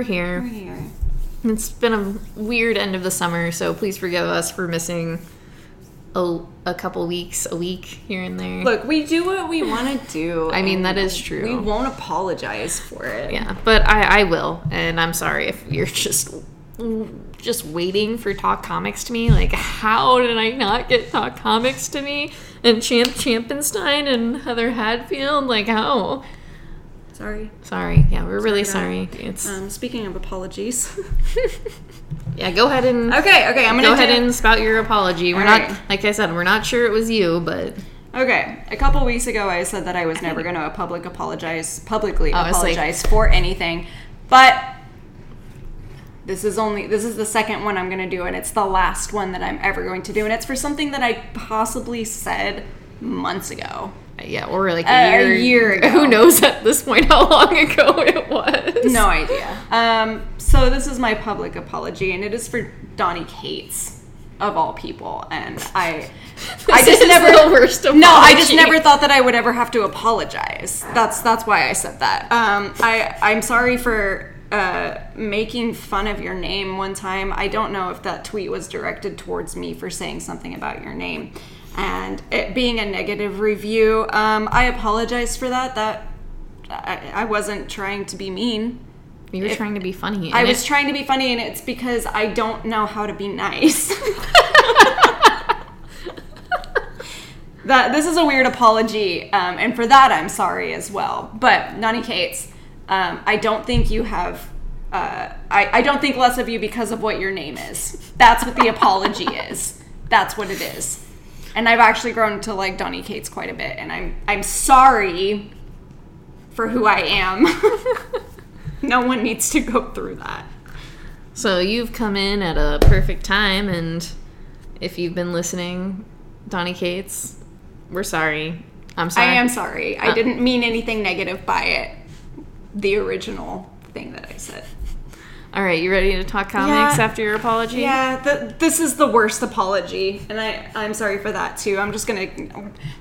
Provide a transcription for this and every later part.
we're here. We're here. It's been a weird end of the summer, so please forgive us for missing a, a couple weeks, a week here and there. Look, we do what we want to do. I mean, that is true. We won't apologize for it. Yeah, but I, I will, and I'm sorry if you're just just waiting for Talk Comics to me. Like, how did I not get Talk Comics to me? And Champ Champenstein and Heather Hadfield? Like, how? Sorry. Sorry. Yeah, we're really Sorry sorry. It's Um, speaking of apologies. yeah. Go ahead and okay, okay, I'm gonna go ahead and spout your apology. We're not, like I said, we're not sure it was you, but Okay, a couple weeks ago, I said that I was never going to public apologize publicly Oh, it's like- apologize for anything, but this is only this is the second one I'm going to do, and it's the last one that I'm ever going to do, and it's for something that I possibly said months ago. Yeah, or like A- a a year. year ago. Who knows at this point how long ago it was? No idea. Um, so this is my public apology, and it is for Donny Cates, of all people, and I. I This just is never the worst apology. No, I just never thought that I would ever have to apologize. That's that's why I said that. Um, I I'm sorry for uh, making fun of your name one time. I don't know if that tweet was directed towards me for saying something about your name, and it being a negative review. Um, I apologize for that. That I, I wasn't trying to be mean. You were If- trying to be funny. I was trying to be funny, and it's because I don't know how to be nice. that this is a weird apology, um, and for that I'm sorry as well. But Nani Cates, um, I don't think you have. Uh, I, I don't think less of you because of what your name is. That's what the apology is. That's what it is. And I've actually grown to like Donny Cates quite a bit, and I'm I'm sorry for who I am. no one needs to go through that. So you've come in at a perfect time, and if you've been listening, Donny Cates, we're sorry. I'm sorry. I am sorry. I Uh. didn't mean anything negative by it. The original thing that I said. All right, you ready to talk comics Yeah. after your apology? Yeah, th- this is the worst apology, and I, I'm sorry for that too. I'm just gonna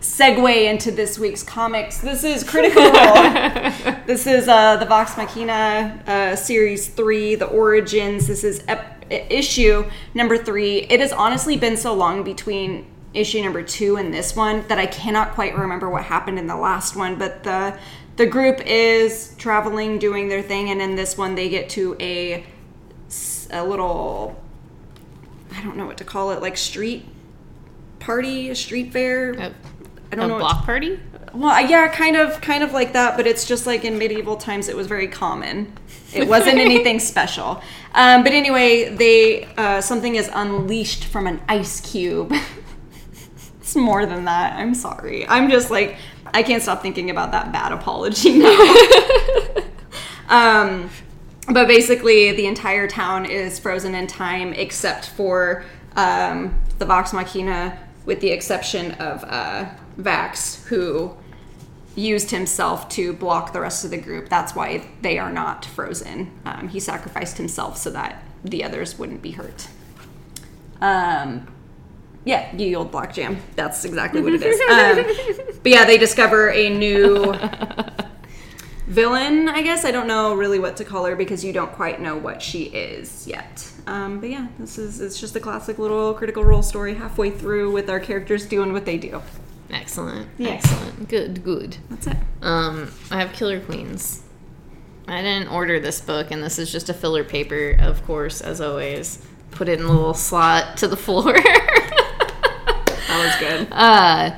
segue into this week's comics. This is Critical Role. this is uh, the Vox Machina uh, Series 3, The Origins. This is ep- issue number 3. It has honestly been so long between issue number 2 and this one that I cannot quite remember what happened in the last one, but the the group is traveling doing their thing and in this one they get to a a little I don't know what to call it, like street party, a street fair. A, I don't a know. block party? well, yeah, kind of, kind of like that, but it's just like in medieval times, it was very common. It wasn't anything special. Um, but anyway, they uh, something is unleashed from an ice cube. it's more than that. I'm sorry. I'm just like I can't stop thinking about that bad apology now. um, but basically, the entire town is frozen in time except for um, the Vox Machina, with the exception of uh, Vax, who used himself to block the rest of the group. That's why they are not frozen. Um, he sacrificed himself so that the others wouldn't be hurt. Um, yeah, ye old block jam. That's exactly what it is. Um, but yeah, they discover a new villain, I guess. I don't know really what to call her because you don't quite know what she is yet. Um, but yeah, this is it's just a classic little critical role story halfway through with our characters doing what they do. Excellent. Yeah. Excellent. Good, good. That's it. Um, I have Killer Queens. I didn't order this book, and this is just a filler paper, of course, as always. Put it in a little slot to the floor. That was good. uh,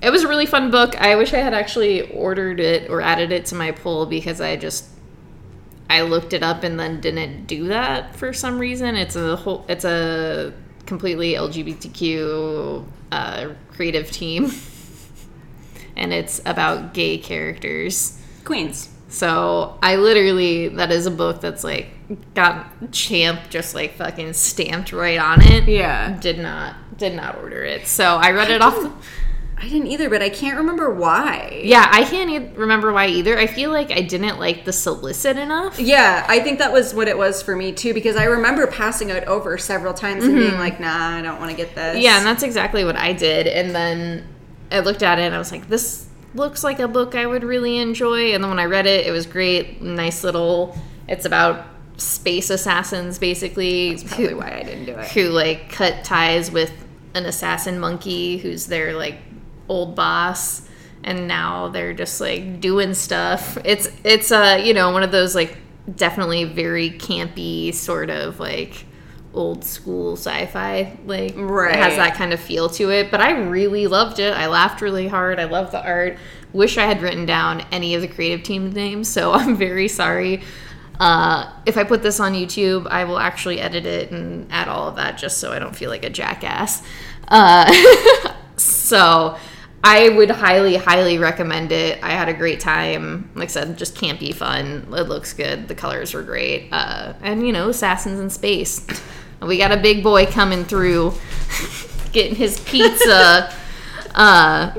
it was a really fun book. I wish I had actually ordered it or added it to my pull because I just I looked it up and then didn't do that for some reason. It's a whole it's a completely LGBTQ uh, creative team, and it's about gay characters. Queens. So I literally that is a book that's like got champ just like fucking stamped right on it. Yeah. Did not did not order it. So I read it off. The, I didn't either, but I can't remember why. yeah, I can't e- remember why either. I feel like I didn't like the solicit enough. Yeah, I think that was what it was for me too, because I remember passing it over several times and being mm-hmm. like, nah, I don't want to get this. Yeah, and that's exactly what I did. And then I looked at it and I was like, this looks like a book I would really enjoy. And then when I read it, it was great. Nice little. It's about space assassins, basically. Probably who- why I didn't do it. who like cut ties with an assassin monkey who's their like old boss and now they're just like doing stuff it's it's uh you know one of those like definitely very campy sort of like old school sci-fi like Right. has that kind of feel to it but i really loved it i laughed really hard i love the art wish i had written down any of the creative team names so i'm very sorry uh, if I put this on YouTube, I will actually edit it and add all of that just so I don't feel like a jackass. Uh, so I would highly, highly recommend it. I had a great time. Like I said, just campy fun. It looks good. The colors were great. Uh, and, you know, assassins in space. We got a big boy coming through, getting his pizza. Uh,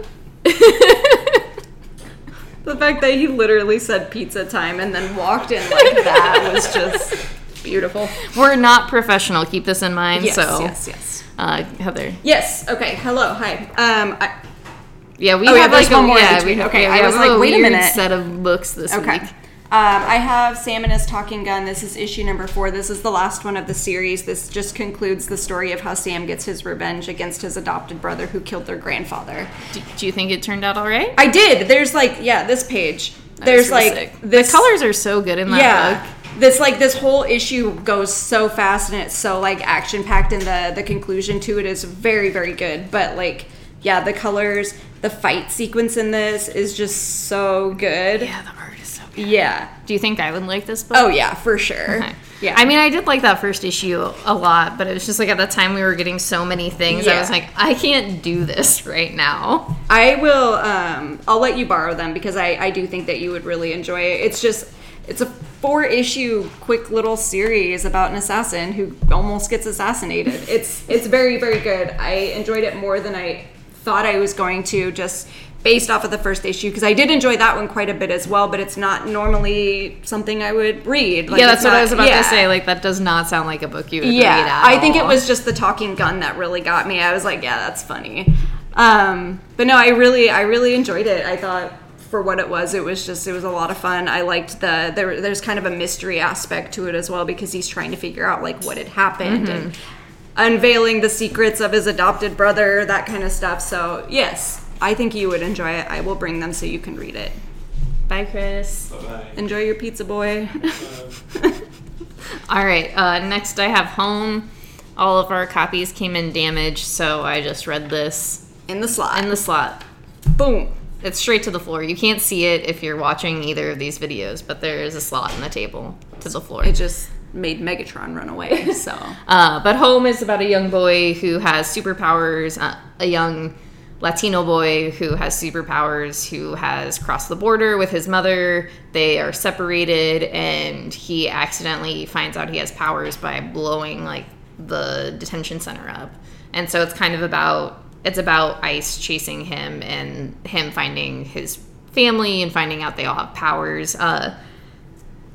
The fact that he literally said pizza time and then walked in like that was just beautiful. we're not professional. Keep this in mind. Yes, so, yes, yes. Uh, Heather. Yes. Okay. Hello. Hi. Um. I, Yeah, we Oh, have there's like one a, more yeah, we, Okay, yeah, I was like, wait a minute. set of books this Okay. week. Um, I have Sam and His Talking Gun. This is issue number four. This is the last one of the series. This just concludes the story of how Sam gets his revenge against his adopted brother who killed their grandfather. Do, do you think it turned out all right? I did. There's like, yeah, this page. There's like sick. this the colors are so good in that yeah. book. This like this whole issue goes so fast and it's so like action packed and the the conclusion to it is very very good. But like yeah, the colors, the fight sequence in this is just so good. Yeah, the Yeah. Do you think I would like this book? Oh yeah, for sure. Okay. Yeah. I mean, I did like that first issue a lot, but it was just like at the time we were getting so many things, I was like, I can't do this right now. I will. Um, I'll let you borrow them because I, I do think that you would really enjoy it. It's just it's a four issue quick little series about an assassin who almost gets assassinated. It's it's very very good. I enjoyed it more than I thought I was going to just based off of the first issue because I did enjoy that one quite a bit as well. But it's not normally something I would read. Like, yeah, that's what I was about yeah. to say. Like, that does not sound like a book you would read Yeah, I think it was just the talking gun that really got me. I was like, yeah, that's funny. Um, but no, I really, I really enjoyed it. I thought for what it was, it was just, it was a lot of fun. I liked the there. There's kind of a mystery aspect to it as well because he's trying to figure out like what had happened Mm-hmm. and unveiling the secrets of his adopted brother, that kind of stuff. So yes, I think you would enjoy it. I will bring them so you can read it. Bye, Chris. Bye-bye. Enjoy your pizza boy. All right, uh, next I have Home. All of our copies came in damaged, so I just read this In the slot. in the slot. Boom. It's straight to the floor. You can't see it if you're watching either of these videos, but there is a slot in the table to the floor. It just made Megatron run away. So. Uh, but Home is about a young boy who has superpowers, uh, a young Latino boy who has superpowers, who has crossed the border with his mother. They are separated, and he accidentally finds out he has powers by blowing like the detention center up. And so it's kind of about it's about ICE chasing him and him finding his family and finding out they all have powers. Uh,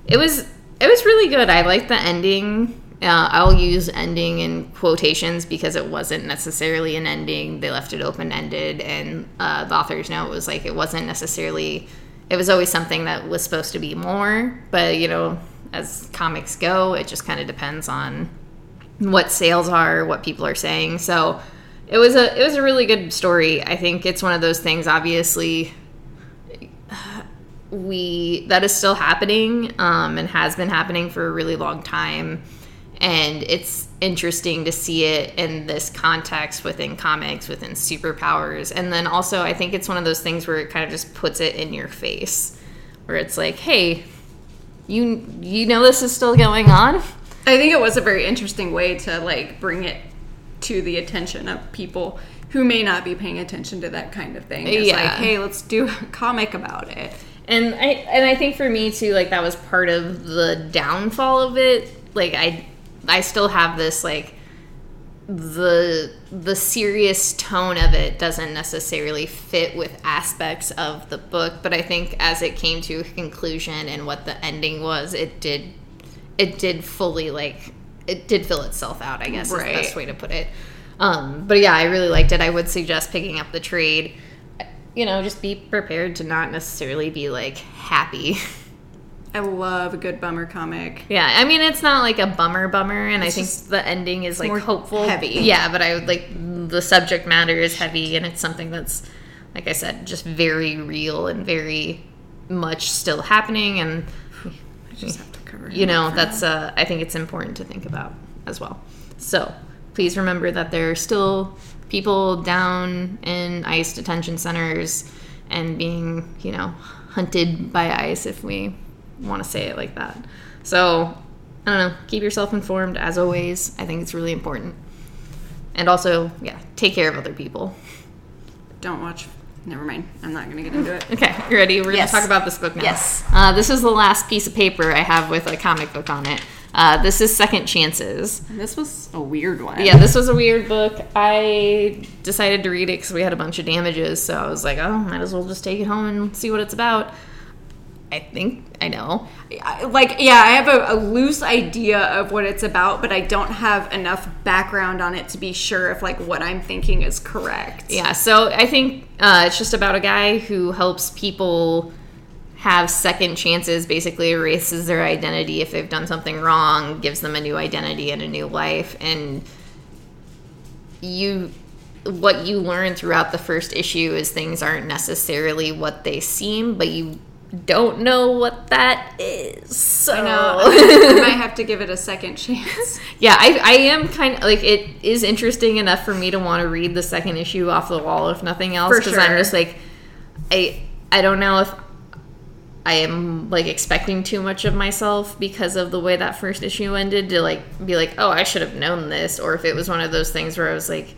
it was it was really good. I liked the ending. Uh, I'll use ending in quotations because it wasn't necessarily an ending. They left it open ended, and uh, the author's note was like it wasn't necessarily. It was always something that was supposed to be more, but you know, as comics go, it just kind of depends on what sales are, what people are saying. So it was a it was a really good story. I think it's one of those things. Obviously, we that is still happening um, and has been happening for a really long time and it's interesting to see it in this context within comics within superpowers and then also i think it's one of those things where it kind of just puts it in your face where it's like hey you you know this is still going on I think it was a very interesting way to like bring it to the attention of people who may not be paying attention to that kind of thing. It's Yeah. like, hey, let's do a comic about it. and i and i think for me too like that was part of the downfall of it like i i still have this like the the serious tone of it doesn't necessarily fit with aspects of the book but i think as it came to a conclusion and what the ending was it did it did fully like it did fill itself out i guess is the best way to put it. Um but yeah i really liked it. I would suggest picking up the trade. You know, just be prepared to not necessarily be like happy. I love a good bummer comic. Yeah, I mean it's not like a bummer bummer, and It's I think just- the ending is like more hopeful, heavy. Yeah, but I would like the subject matter is heavy, and it's something that's, like I said, just very real and very much still happening, and I just have to cover you know that's uh, I think it's important to think about as well. So please remember that there are still people down in ICE detention centers and being you know hunted by ICE if we want to say it like that. So I don't know. Keep yourself informed as always. I think it's really important. And also, yeah, take care of other people. Don't watch. Never mind. I'm not gonna get into it. Okay, you ready? We're Yes. gonna talk about this book now. Yes. Uh, this is the last piece of paper I have with a comic book on it. Uh, this is Second Chances. This was a weird one. Yeah, this was a weird book. I decided to read it because we had a bunch of damages, so I was like, oh, might as well just take it home and see what it's about. I think I know. Like yeah i have a, a loose idea of what it's about but i don't have enough background on it to be sure if like what i'm thinking is correct Yeah, so I think uh, it's just about a guy who helps people have second chances, basically erases their identity if they've done something wrong, gives them a new identity and a new life. And you, what you learn throughout the first issue is things aren't necessarily what they seem, but you don't know what that is. So. I know i might have to give it a second chance. Yeah, I, I am kind of like it is interesting enough for me to want to read the second issue off the wall, if nothing else, because I'm just like, I I don't know if I am like expecting too much of myself because of the way that first issue ended to like be like, oh, I should have known this, or if it was one of those things where I was like,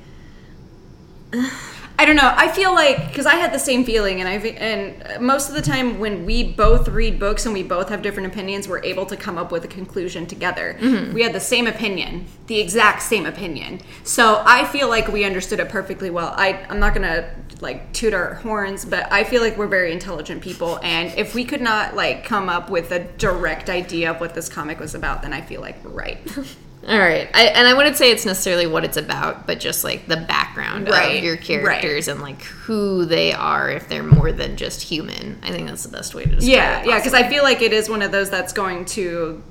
I don't know. I feel like because I had the same feeling, and I and most of the time when we both read books and we both have different opinions, we're able to come up with a conclusion together. Mm-hmm. We had the same opinion, the exact same opinion. So I feel like we understood it perfectly well. I I'm not gonna like toot our horns, but I feel like we're very intelligent people, and if we could not like come up with a direct idea of what this comic was about, then I feel like we're right. all right, I, and I wouldn't say it's necessarily what it's about, but just like the background Right, of your right. characters and like who they are if they're more than just human. I think that's the best way to describe Yeah, it. yeah, because I feel like it is one of those that's going to,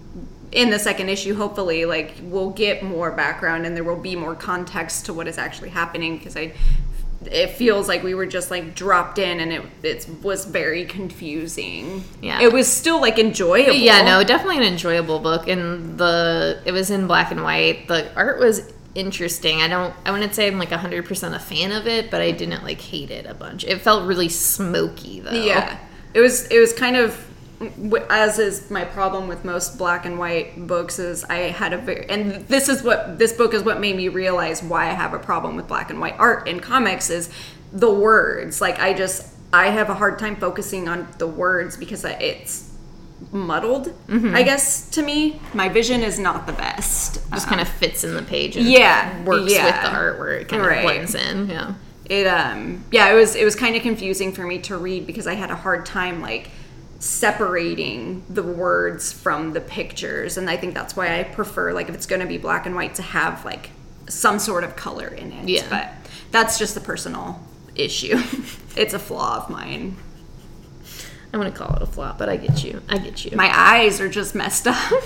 in the second issue, hopefully, like we'll get more background and there will be more context to what is actually happening. Because I, it feels like we were just like dropped in and it it was very confusing. Yeah. it was still like enjoyable. Yeah, no, definitely an enjoyable book, and the it was in black and white. The art was interesting. I don't, I wouldn't say I'm like 100 percent a fan of it, but I didn't like hate it a bunch. It felt really smoky though. Yeah, it was. It was kind of as is my problem with most black and white books is I had a very and this is what this book is what made me realize why I have a problem with black and white art in comics is the words. Like I just I have a hard time focusing on the words because it's muddled. I guess to me, my vision is not the best. just kind of fits in the page. And Yeah, works yeah. with the artwork where it kind of blends in. Yeah. it um yeah it was it was kind of confusing for me to read because i had a hard time like separating the words from the pictures and i think that's why i prefer like if it's going to be black and white to have like some sort of color in it Yeah. but that's just a personal issue it's a flaw of mine I wouldn't call it a flaw but I get you. I get you. my eyes are just messed up All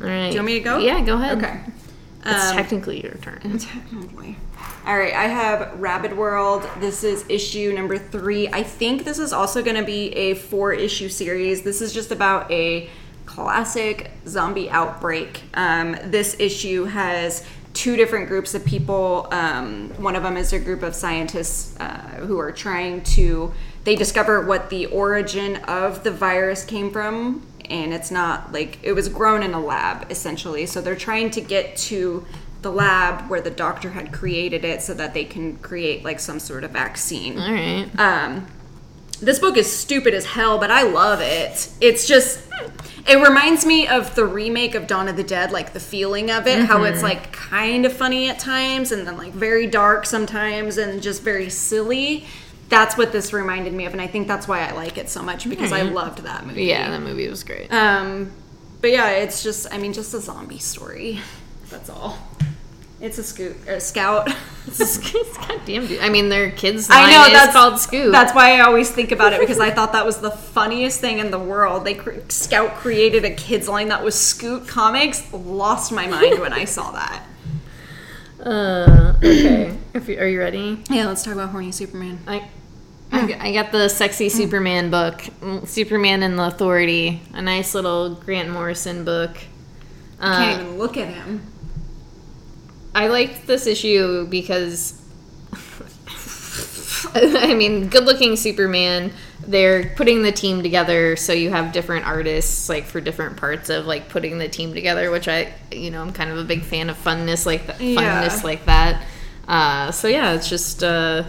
right. do you want me to go Yeah, go ahead. okay It's Um, technically your turn. Technically. All right, I have Rabid World. This is issue number three. I think this is also going to be a four issue series. This is just about a classic zombie outbreak. Um, this issue has two different groups of people. Um, one of them is a group of scientists uh, who are trying to, they discover what the origin of the virus came from and it's not like it was grown in a lab essentially. So they're trying to get to the lab where the doctor had created it so that they can create like some sort of vaccine. All right. Um, this book is stupid as hell, but I love it. It's just, it reminds me of the remake of Dawn of the Dead, like the feeling of it, how it's like kind of funny at times and then like very dark sometimes and just very silly. That's what this reminded me of, and I think that's why I like it so much because I loved that movie. Yeah, that movie was great. Um, but yeah, it's just, I mean, just a zombie story. That's all. It's a scoot, a scout. Goddamn, dude. I mean, their kids' I know that's called Scoop. That's why I always think about it because I thought that was the funniest thing in the world. They cr- Scout created a kids line that was Scoot Comics. Lost my mind when I saw that. Uh, okay. If you, are you ready? Yeah, let's talk about horny Superman. I, I, I got the sexy Superman book, Mm, Superman and the Authority, a nice little Grant Morrison book. Uh, Can't even look at him. I liked this issue because, I mean, good looking Superman. They're putting the team together, so you have different artists like for different parts of like putting the team together, which I, you know, I'm kind of a big fan of funness like that. Yeah. Funness like that. Uh, so yeah, it's just uh,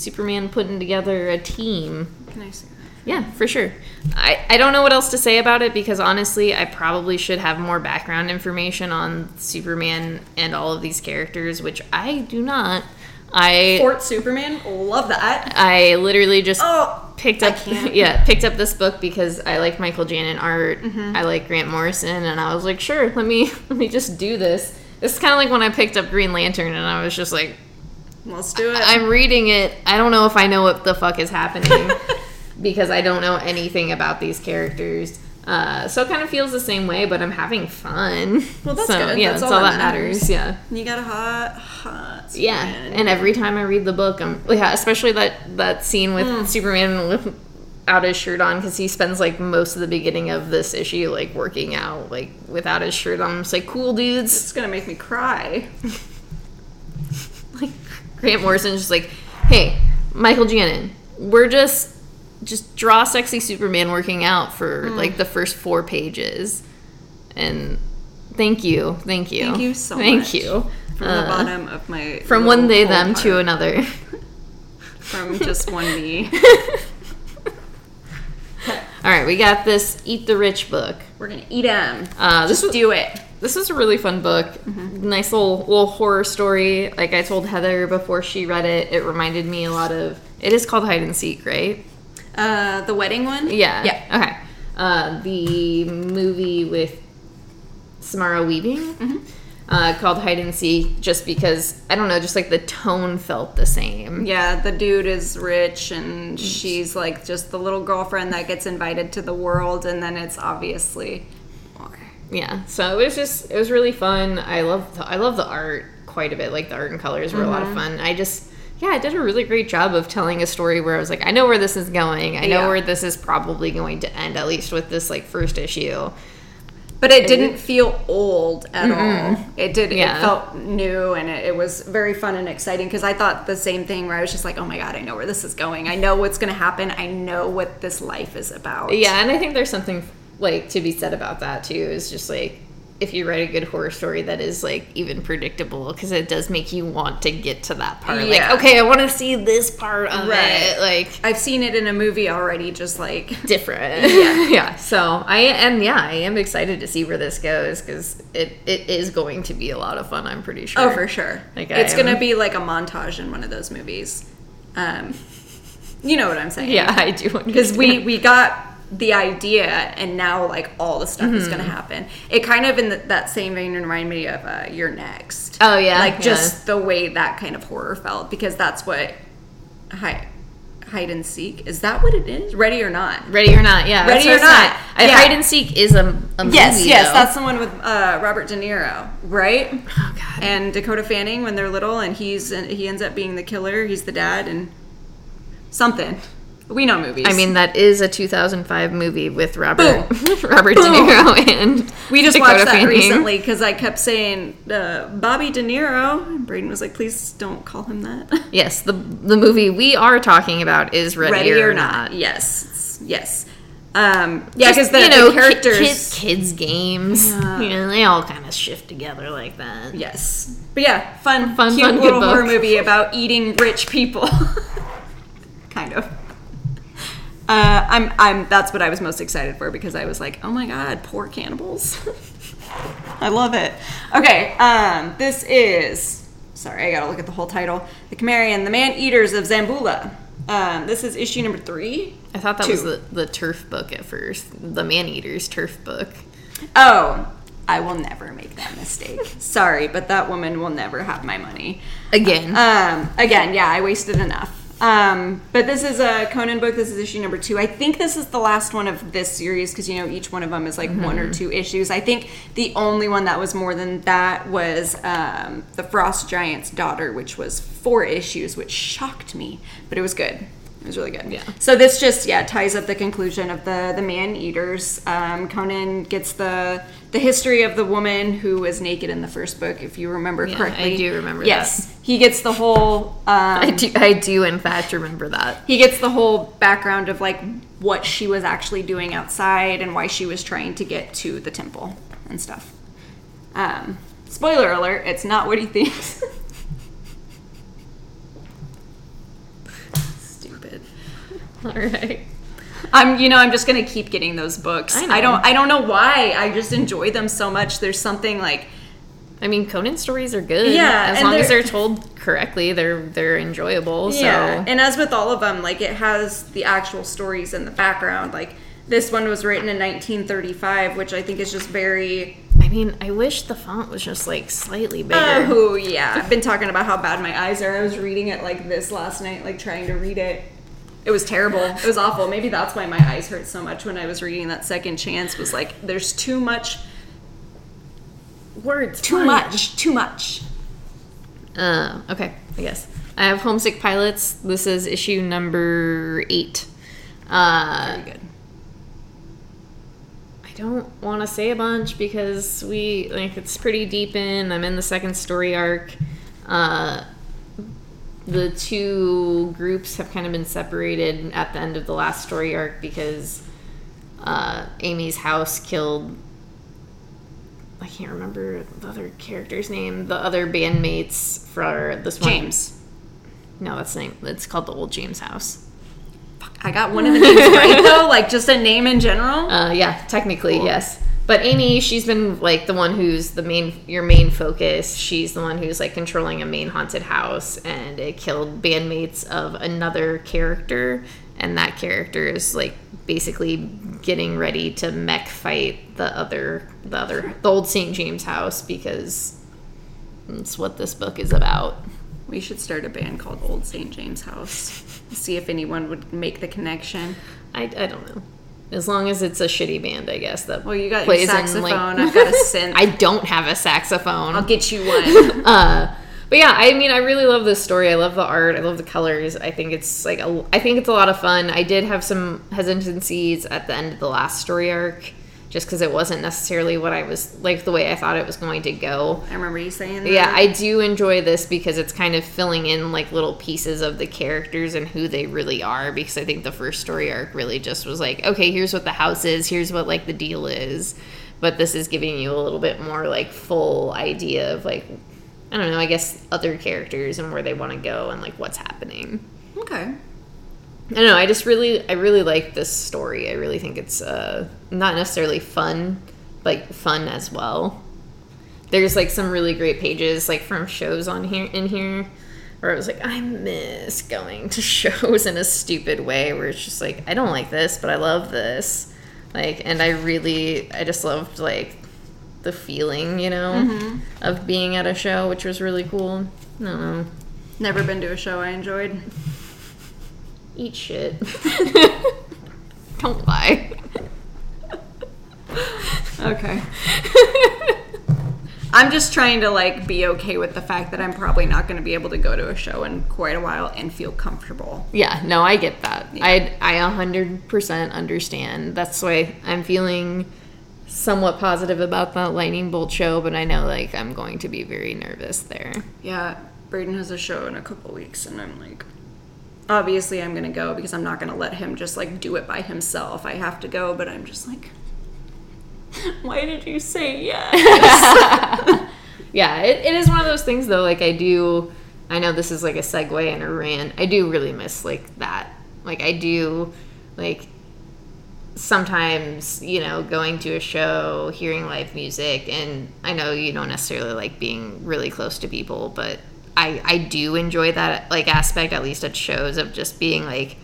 Superman putting together a team. Can I see that? Yeah, for sure. I, I don't know what else to say about it because honestly, I probably should have more background information on Superman and all of these characters, which I do not. I Fort Superman, love that. I literally just Oh, picked up yeah picked up this book because I like Michael Janin art. Mm-hmm. I like Grant Morrison, and I was like, sure, let me let me just do this. It's kind of like when I picked up Green Lantern, and I was just like, let's do it. I'm reading it. I don't know if I know what the fuck is happening because I don't know anything about these characters. Uh, so it kind of feels the same way, but I'm having fun. Well, that's so, good. Yeah, That's all all that matters. matters. Yeah. you got a hot, hot. Superman. Yeah, and every time I read the book, I'm yeah, especially that that scene with Mm. Superman without his shirt on because he spends like most of the beginning of this issue like working out like without his shirt on. It's like cool dudes. it's gonna make me cry. Grant Morrison's just like, hey, Michael Janin, we're just just draw sexy Superman working out for Mm. like the first four pages, and thank you, thank you, Thank you so thank much. you. From Uh, the bottom of my from one they them to another. from just one me. All right, we got this Eat the Rich book. We're gonna eat them. Uh, this Just was do it. this was a really fun book. Mm-hmm. Nice little little horror story. Like I told Heather before she read it, it reminded me a lot of. It is called Hide and Seek, right? Uh, the wedding one. Yeah. Yeah. Okay. Uh, the movie with Samara Weaving Mm-hmm. Uh, called Hide and Seek, just because I don't know, just like the tone felt the same. Yeah, the dude is rich and she's like just the little girlfriend that gets invited to the world, and then it's obviously. more. Yeah. So it was just it was really fun. I love the, I love the art quite a bit. Like the art and colors were a Mm-hmm. lot of fun. I just yeah, it did a really great job of telling a story where I was like, I know where this is going. I know Yeah. where this is probably going to end, at least with this like first issue. But it didn't feel old at all. It did. It felt new, and it, it was very fun and exciting because I thought the same thing. Where I was just like, "Oh my god, I know where this is going. I know what's going to happen. I know what this life is about." Yeah, and I think there's something like to be said about that too. Is just like if you write a good horror story that is like even predictable because it does make you want to get to that part. Yeah. Like, okay, I want to see this part of Right. it. Like I've seen it in a movie already. Just like different. Yeah, yeah. So I am, yeah, I am excited to see where this goes because it it is going to be a lot of fun. I'm pretty sure. oh, for sure, Like, it's am- to be like a montage in one of those movies. Um, you know what I'm saying? Yeah, I do. because we we got the idea and now like all the stuff is Mm-hmm. going to happen it kind of in the, that same vein remind me of uh, you're next Oh, yeah, like yeah. just the way that kind of horror felt because that's what hide, hide and seek is that what it is ready or not Ready or not? Yeah. Ready or Not. I- Yeah. Hide and seek is a, a movie. yes yes though. that's the one with uh, robert de niro right Oh god. and dakota fanning when they're little and he's he ends up being the killer he's the dad and something we know movies I mean, that is a 2005 movie with Robert Robert Boom. De Niro and We just Dakota watched that Fanning. recently because I kept saying uh, Bobby De Niro. And Braden was like, "Please don't call him that." Yes, the the movie we are talking about is Ready, or, Not. Yes, yes. Um, yeah, because the, you know, the characters. ki- kids, kids games, Yeah. you know, they all kind of shift together like that. Yes, but yeah, fun, Fun, cute fun, little horror movie about eating rich people. kind of. Uh, I'm, I'm. That's what I was most excited for because I was like, oh my god, poor cannibals. I love it. Okay, um, this is. Sorry, I gotta look at the whole title. The Cimmerian, the Man Eaters of Zamboula. Um, this is issue number three. I thought that was the, the TERF book at first, the Man Eaters TERF book. Oh, I will never make that mistake. Sorry, but that woman will never have my money. Again. Um, again, yeah, I wasted enough. Um, but this is a Conan book. This is issue number two. I think this is the last one of this series because you know each one of them is like one or two issues. I think the only one that was more than that was um, the Frost Giant's daughter, which was four issues, which shocked me, but it was good. It was really good. Yeah. So this just yeah ties up the conclusion of the the man eaters. Um, Conan gets the the history of the woman who was naked in the first book, if you remember Yeah, I do remember Yes, he gets the whole. Um, I do, I do, in fact, remember that. he gets the whole background of like what she was actually doing outside and why she was trying to get to the temple and stuff. Um, spoiler alert: it's not what he thinks. Stupid. All right. I'm, you know, I'm just gonna keep getting those books. I. I don't, I don't know why. I just enjoy them so much. There's something like I mean, Conan stories are good. Yeah, as long as they're- they're told correctly, they're they're enjoyable. Yeah, So and as with all of them, like it has the actual stories in the background. Like this one was written in 1935, which I think is just very. I mean, I wish the font was just like slightly bigger. Oh yeah, I've been talking about how bad my eyes are. I was reading it like this last night, like trying to read it. It was terrible. It was awful. Maybe that's why my eyes hurt so much when I was reading that second chance. Was like, there's too much, Words. too fine. much, too much. Uh, okay, I guess. I have Homesick Pilots. This is issue number eight. Uh, Very good. I don't want to say a bunch because we like it's pretty deep in. I'm in the second story arc. Uh, the two groups have kind of been separated at the end of the last story arc because uh, Amy's house killed. I can't remember the other character's name. The other bandmates for this one. James. No, that's the name. It's called the Old James House. I got one of the names right though, like just a name in general. Uh, yeah, technically yes. But Amy, she's been like the one who's the main, your main focus. She's the one who's like controlling a main haunted house, and it killed bandmates of another character, and that character is like basically getting ready to mech fight the other, the other, the old St. James house because that's what this book is about. We should start a band called Old St. James House. See if anyone would make the connection. I, I don't know. As long as it's a shitty band, I guess that Well, you got your plays in, saxophone. like- I've got a synth. I don't have a saxophone. I'll get you one. Uh, but yeah, I mean, I really love this story. I love the art. I love the colors. I think it's like a, I think it's a lot of fun. I did have some hesitancies at the end of the last story arc, just because it wasn't necessarily what I was like the way I thought it was going to go. I remember you saying that. Yeah, I do enjoy this because it's kind of filling in like little pieces of the characters and who they really are. Because I think the first story arc really just was like, okay, here's what the house is, here's what like the deal is, but this is giving you a little bit more like full idea of like, I don't know, I guess other characters and where they want to go and like what's happening. Okay. I don't know. I just really, I really like this story. I really think it's uh, not necessarily fun, but fun as well. There's like some really great pages, like from shows on here in here, where I was like, I miss going to shows in a stupid way, where it's just like, I don't like this, but I love this, like, and I really, I just loved like the feeling, you know, of being at a show, which was really cool. I don't know. Never been to a show I enjoyed. Eat shit. Don't lie. Okay. I'm just trying to like be okay with the fact that I'm probably not going to be able to go to a show in quite a while and feel comfortable. Yeah, no, I get that. I I hundred percent understand. That's why I'm feeling somewhat positive about the lightning bolt show, but I know like I'm going to be very nervous there. Yeah, Braden has a show in a couple weeks, and I'm like, obviously I'm gonna go because I'm not gonna let him just like do it by himself. I have to go, but I'm just like, why did you say yes? Yeah, it, it is one of those things though. Like I do, I know this is like a segue and a rant. I do really miss like that. Like I do, like sometimes you know going to a show, hearing live music, and I know you don't necessarily like being really close to people, but I I do enjoy that like aspect at least at shows of just being like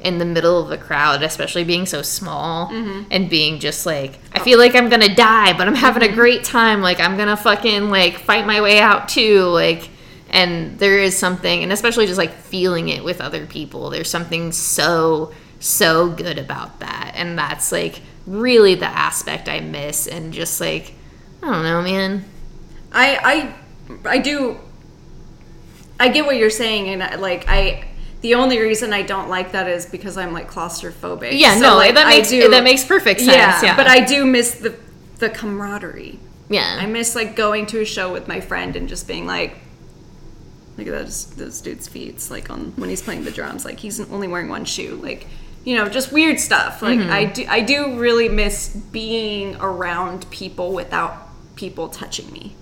in the middle of the crowd, especially being so small Mm-hmm. and being just like, I feel like I'm gonna die, but I'm having Mm-hmm. a great time. Like, I'm gonna fucking like fight my way out too. Like, and there is something, and especially just like feeling it with other people, there's something so, so good about that. And that's like really the aspect I miss. And just like, I don't know, man. I I I do I get what you're saying and I- like I the only reason I don't like that is because I'm like claustrophobic. Yeah, So, no, like, that makes do- that makes perfect sense. yeah, Yeah, but I do miss the the camaraderie. yeah, I miss like going to a show with my friend and just being like look at those those dude's feet It's like on when he's playing the drums like he's only wearing one shoe like you know just weird stuff like Mm-hmm. I do I do really miss being around people without people touching me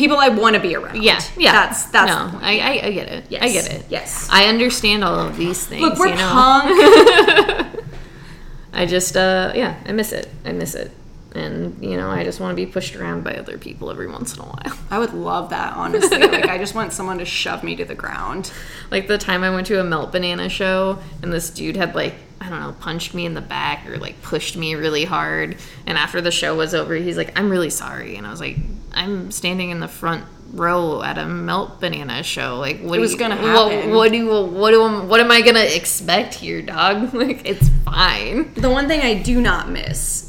people I want to be around yeah, yeah. that's that's no, I, I I get it. Yes. I get it. Yes. I understand all of these things. look we're you know? punk I just uh yeah, I miss it. I miss it. And you know, I just want to be pushed around by other people every once in a while. I would love that honestly like I just want someone to shove me to the ground Like the time I went to a Melt Banana show and this dude had like I don't know, punched me in the back or like pushed me really hard. And after the show was over, he's like, "I'm really sorry." And I was like, "I'm standing in the front row at a Melt Banana show. Like, what It was you- gonna happen. what do you, what do what am I gonna expect here, dog? Like, it's fine." The one thing I do not miss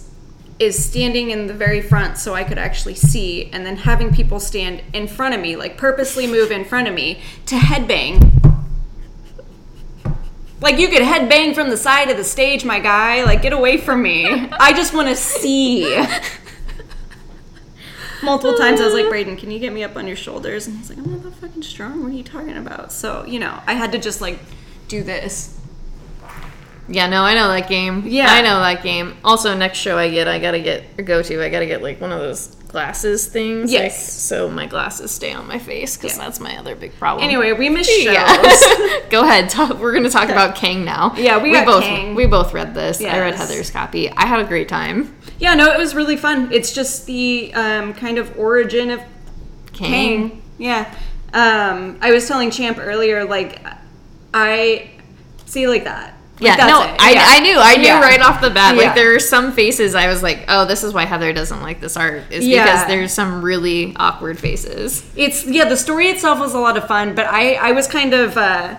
is standing in the very front so I could actually see, and then having people stand in front of me, like purposely move in front of me to headbang. Like you could headbang from the side of the stage, my guy. Like get away from me. I just want to see. Multiple times I was like, Braden, can you get me up on your shoulders? And he's like, I'm not that fucking strong. What are you talking about? So, you know, I had to just like do this. Yeah, no, I know that game. Yeah. I know that game. Also, next show I get, I gotta get or go to, I gotta get like one of those glasses things. like, Yes. so my glasses stay on my face because Yeah. that's my other big problem. Anyway, we missed shows. Yeah. Go ahead. Talk, we're to talk about Kang now. Yeah, we got both Kang. we both read this. I read Heather's copy. I had a great time. Yeah, no, it was really fun. It's just the um, kind of origin of Kang. Kang. Yeah. Um, I was telling Champ earlier, like, I see like that. Like, Yeah, that's no. I, Yeah. I knew, I knew Yeah. right off the bat. Yeah. Like there are some faces I was like, oh, this is why Heather doesn't like this art. Is because there's some really awkward faces. It's yeah, the story itself was a lot of fun, but I I was kind of uh,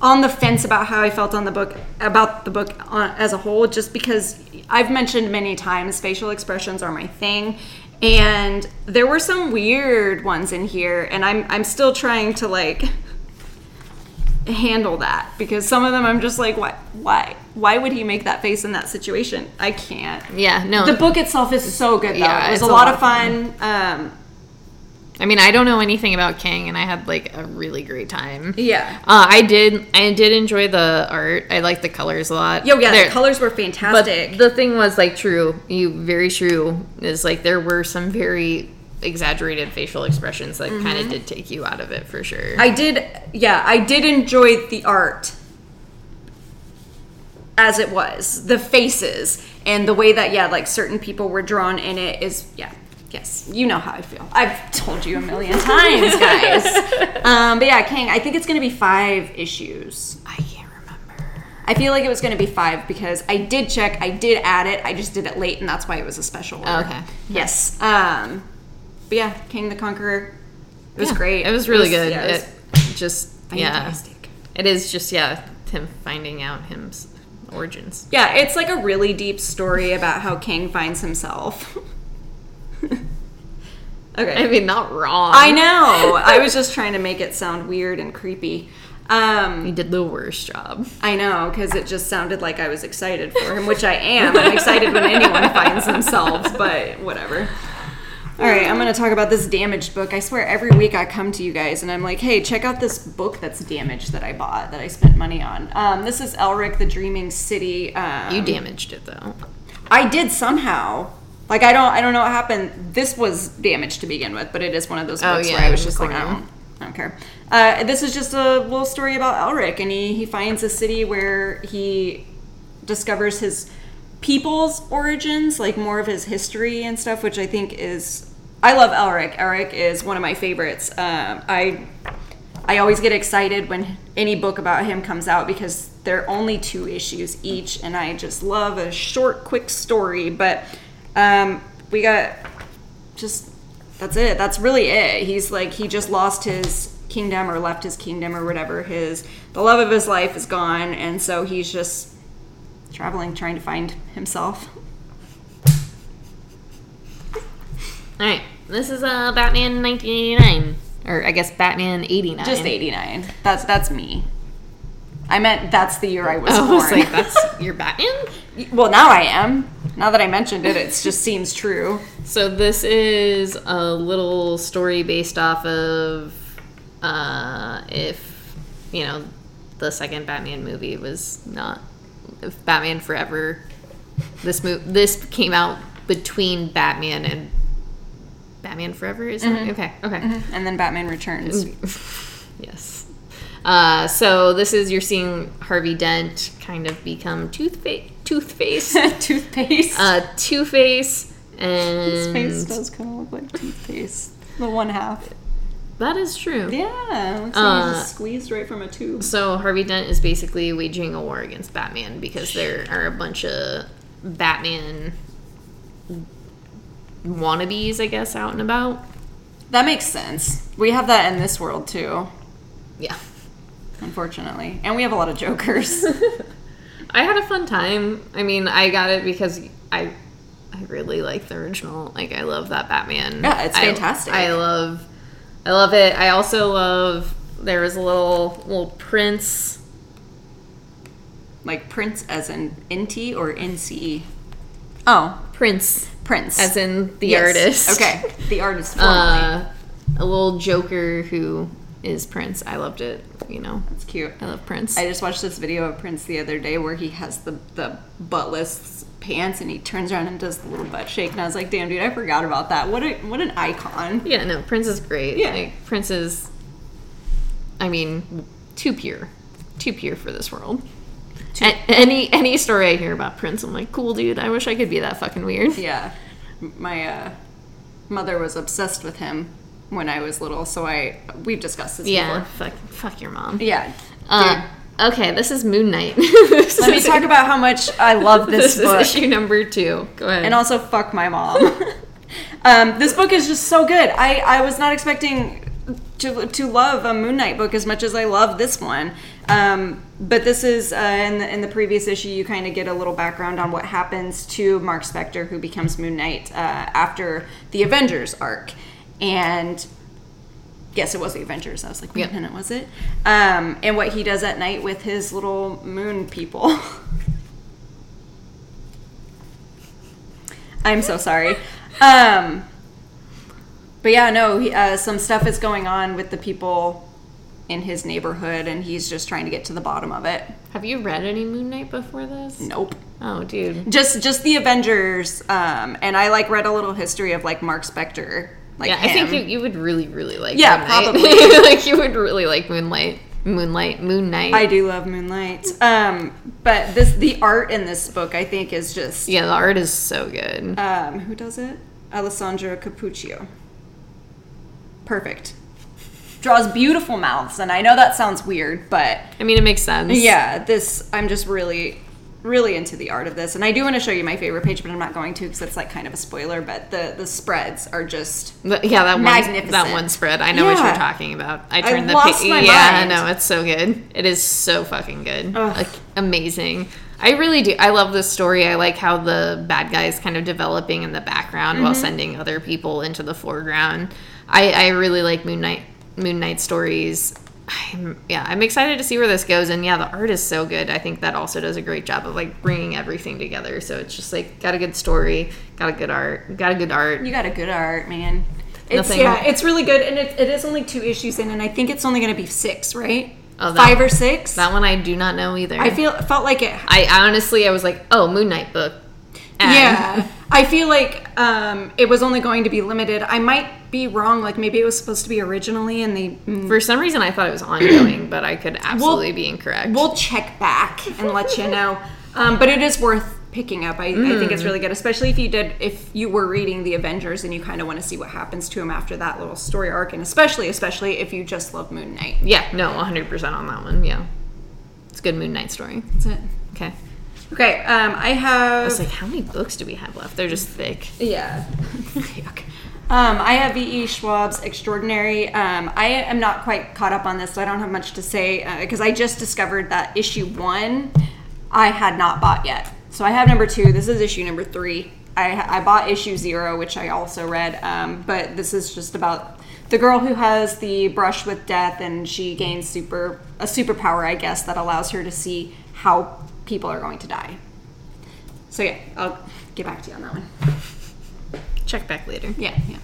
on the fence about how I felt on the book about the book on, as a whole, just because I've mentioned many times facial expressions are my thing, and there were some weird ones in here, and I'm I'm still trying to like handle that because some of them I'm just like why why why would he make that face in that situation? I can't. Yeah, no. The book itself is so good though. Yeah, it was a lot, of fun. Um, I mean, I don't know anything about Kang, and I had like a really great time. yeah. Uh, I did. I did enjoy the art. I like the colors a lot. Yo, yeah, There- the colors were fantastic. But fantastic. the thing was like true. You very true is like there were some very exaggerated facial expressions that kind of did take you out of it for sure. Mm-hmm. I did, yeah, I did enjoy the art as it was, the faces, and the way that, yeah, like certain people were drawn in it is, yeah, yes, you know how I feel. I've told you a million times, guys. um, but yeah, Kang, I think it's gonna be five issues. I can't remember. I feel like it was gonna be five because I did check, I did add it, I just did it late, and that's why it was a special order. Okay. Yes. Um, but yeah, Kang the Conqueror. It was Yeah, great. It was really It was- good. yeah, it it just yeah. fantastic. It is just yeah him finding out him's origins. Yeah, it's like a really deep story about how Kang finds himself. okay. I mean, not wrong. I know. I was just trying to make it sound weird and creepy. Um, He did the worst job. I know, because it just sounded like I was excited for him, which I am. I'm excited when anyone finds themselves, but whatever. All right, I'm going to talk about this damaged book. I swear every week I come to you guys and I'm like, hey, check out this book that's damaged that I bought, that I spent money on. Um, this is Elric the Dreaming City. Um, You damaged it though. I did somehow. Like I don't I don't know what happened. This was damaged to begin with, but it is one of those Oh, books yeah, where I was just like, I don't, I don't care. Uh, this is just a little story about Elric, and he he finds a city where he discovers his people's origins, like more of his history and stuff, which I think is. I love Elric. Elric is one of my favorites. Um, I I always get excited when any book about him comes out because They're only two issues each, and I just love a short, quick story. But um, we got just that's it. That's really it. He's like he just lost his kingdom or left his kingdom or whatever. His the love of his life is gone, and so he's just traveling, trying to find himself. All right, this is uh, Batman 1989, or I guess Batman 89. Just eighty nine. That's that's me. I meant that's the year I was I born. was like, that's your Batman. well, now I am. Now that I mentioned it, it just seems true. So this is a little story based off of uh, if you know the second Batman movie was not Batman Forever. This mo- this came out between Batman and Batman Forever. Is it okay? Okay. And then Batman Returns. Yes. Uh, so this is you're seeing Harvey Dent kind of become Toothface. Toothface. toothpaste. uh, Two Face and His face does kind of look like toothpaste. The one half. That is true. Yeah, looks like Uh, just squeezed right from a tube. So Harvey Dent is basically waging a war against Batman because there are a bunch of Batman wannabes, I guess, out and about. That makes sense. We have that in this world too, Yeah. unfortunately. And we have a lot of jokers. I had a fun time. I mean, I got it because I I really like the original. Like I love that Batman. Yeah, it's I- fantastic. I, love I love it. I also love there was a little little prince. like Prince as in NT or NCE? Oh, Prince Prince. as in the Yes. artist. Okay, the artist formerly. Uh a little Joker who is Prince. I loved it, you know. it's cute. I love Prince. I just watched this video of Prince the other day where he has the the buttless pants and he turns around and does the little butt shake and I was like, damn dude, I forgot about that. What a what an icon. yeah, no, Prince is great. Yeah. Like Prince is I mean, too pure. Too pure for this world. A- any any story I hear about Prince, I'm like, cool, dude. I wish I could be that fucking weird. Yeah. My uh, mother was obsessed with him when I was little, so I we've discussed this Yeah, before. fuck, fuck your mom. Yeah. Uh, okay, this is Moon Knight. Let me talk about how much I love this, this book. is issue number two. Go ahead. and also fuck my mom. um, this book is just so good. I, I was not expecting to, to love a Moon Knight book as much as I love this one. Um, but this is uh, in, the, in the previous issue, you kind of get a little background on what happens to Mark Spector, who becomes Moon Knight uh, after the Avengers arc. And yes, it was the Avengers. I was like, wait Yep. a minute, was it? Um, and what he does at night with his little moon people. I'm so sorry. Um, but yeah, no, he, uh, some stuff is going on with the people in his neighborhood, and he's just trying to get to the bottom of it. Have you read any Moon Knight before this? Nope. Oh, dude. Just, just the Avengers, um, and I like read a little history of like Mark Spector, like yeah, I think you, you would really, really like. Yeah, Moon Knight. probably. like you would really like Moonlight, Moonlight, Moon Knight. I do love Moonlight. Um, but this, the art in this book, I think, is just yeah, the art is so good. um, who does it? Alessandro Cappuccio. Perfect. Draws beautiful mouths, and I know that sounds weird, but I mean, it makes sense. yeah, this I'm just really, really into the art of this, and I do want to show you my favorite page, but I'm not going to because it's like kind of a spoiler. But the the spreads are just But yeah, that one, that one spread. I know what you're talking about. I turned the lost my Yeah, I know it's so good. It is so fucking good. Ugh. Like amazing. I really do. I love this story. I like how the bad guys kind of developing in the background while Mm-hmm. sending other people into the foreground. I, I really like Moon Knight Moon Knight stories. I'm, yeah, I'm excited to see where this goes. And yeah, the art is so good. I think that also does a great job of like bringing everything together. So it's just like got a good story, got a good art, got a good art. you got a good art, man. It's Nothing- yeah, it's really good, and it, it is only two issues in, and I think it's only going to be six, right? Oh, that- Five or six. That one I do not know either. I feel felt like it I honestly, I was like, oh, Moon Knight book. And- Yeah, I feel like um, it was only going to be limited. I might be wrong. Like maybe it was supposed to be originally, and they. mm, For some reason, I thought it was ongoing, but I could absolutely be incorrect. We'll check back and let you know. Um, but it is worth picking up. I, I think Mm. it's really good, especially if you did if you were reading the Avengers and you kind of want to see what happens to him after that little story arc, and especially especially if you just love Moon Knight. yeah, no, 100% on that one. Yeah. It's a good Moon Knight story. That's it. Okay. Okay, um, I have. I was like, how many books do we have left? They're just thick. Yeah. Yuck. Um, I have V.E. Schwab's Extraordinary. Um, I am not quite caught up on this, so I don't have much to say because I just discovered that issue one I had not bought yet. So I have number two. This is issue number three. I, I bought issue zero, which I also read, um, but this is just about the girl who has the brush with death, and she gains super a superpower, I guess, that allows her to see how people are going to die. So yeah, I'll get back to you on that one. Check back later. Yeah, yeah.